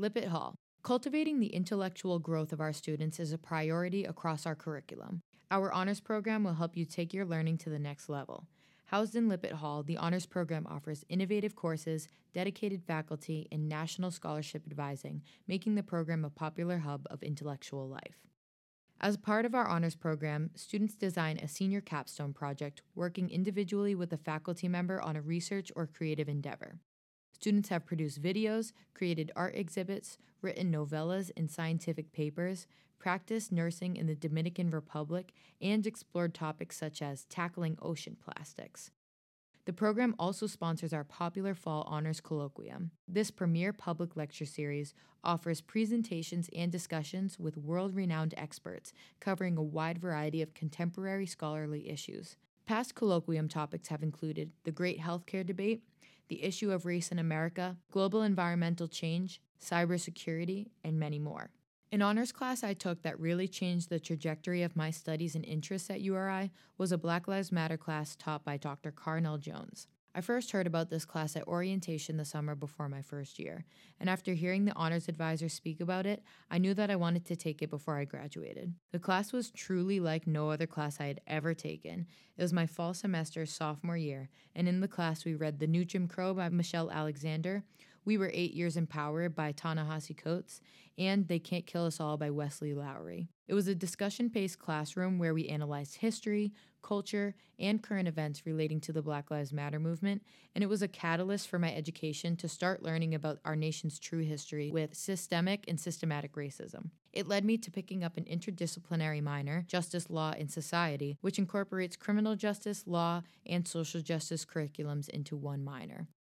Lippitt Hall. Cultivating the intellectual growth of our students is a priority across our curriculum. Our honors program will help you take your learning to the next level. Housed in Lippitt Hall, the honors program offers innovative courses, dedicated faculty, and national scholarship advising, making the program a popular hub of intellectual life. As part of our honors program, students design a senior capstone project working individually with a faculty member on a research or creative endeavor. Students have produced videos, created art exhibits, written novellas and scientific papers, practiced nursing in the Dominican Republic, and explored topics such as tackling ocean plastics. The program also sponsors our popular Fall Honors Colloquium. This premier public lecture series offers presentations and discussions with world renowned experts covering a wide variety of contemporary scholarly issues. Past colloquium topics have included the great healthcare debate, the issue of race in America, global environmental change, cybersecurity, and many more. An honors class I took that really changed the trajectory of my studies and interests at URI was a Black Lives Matter class taught by Dr. Carnell Jones. I first heard about this class at orientation the summer before my first year, and after hearing the honors advisor speak about it, I knew that I wanted to take it before I graduated. The class was truly like no other class I had ever taken. It was my fall semester sophomore year, and in the class we read The New Jim Crow by Michelle Alexander, We Were Eight Years in Power by Ta-Nehisi Coates, and They Can't Kill Us All by Wesley Lowery. It was a discussion based classroom where we analyzed history, culture, and current events relating to the Black Lives Matter movement, and it was a catalyst for my education to start learning about our nation's true history with systemic and systematic racism. It led me to picking up an interdisciplinary minor, Justice Law and Society, which incorporates criminal justice, law, and social justice curriculums into one minor.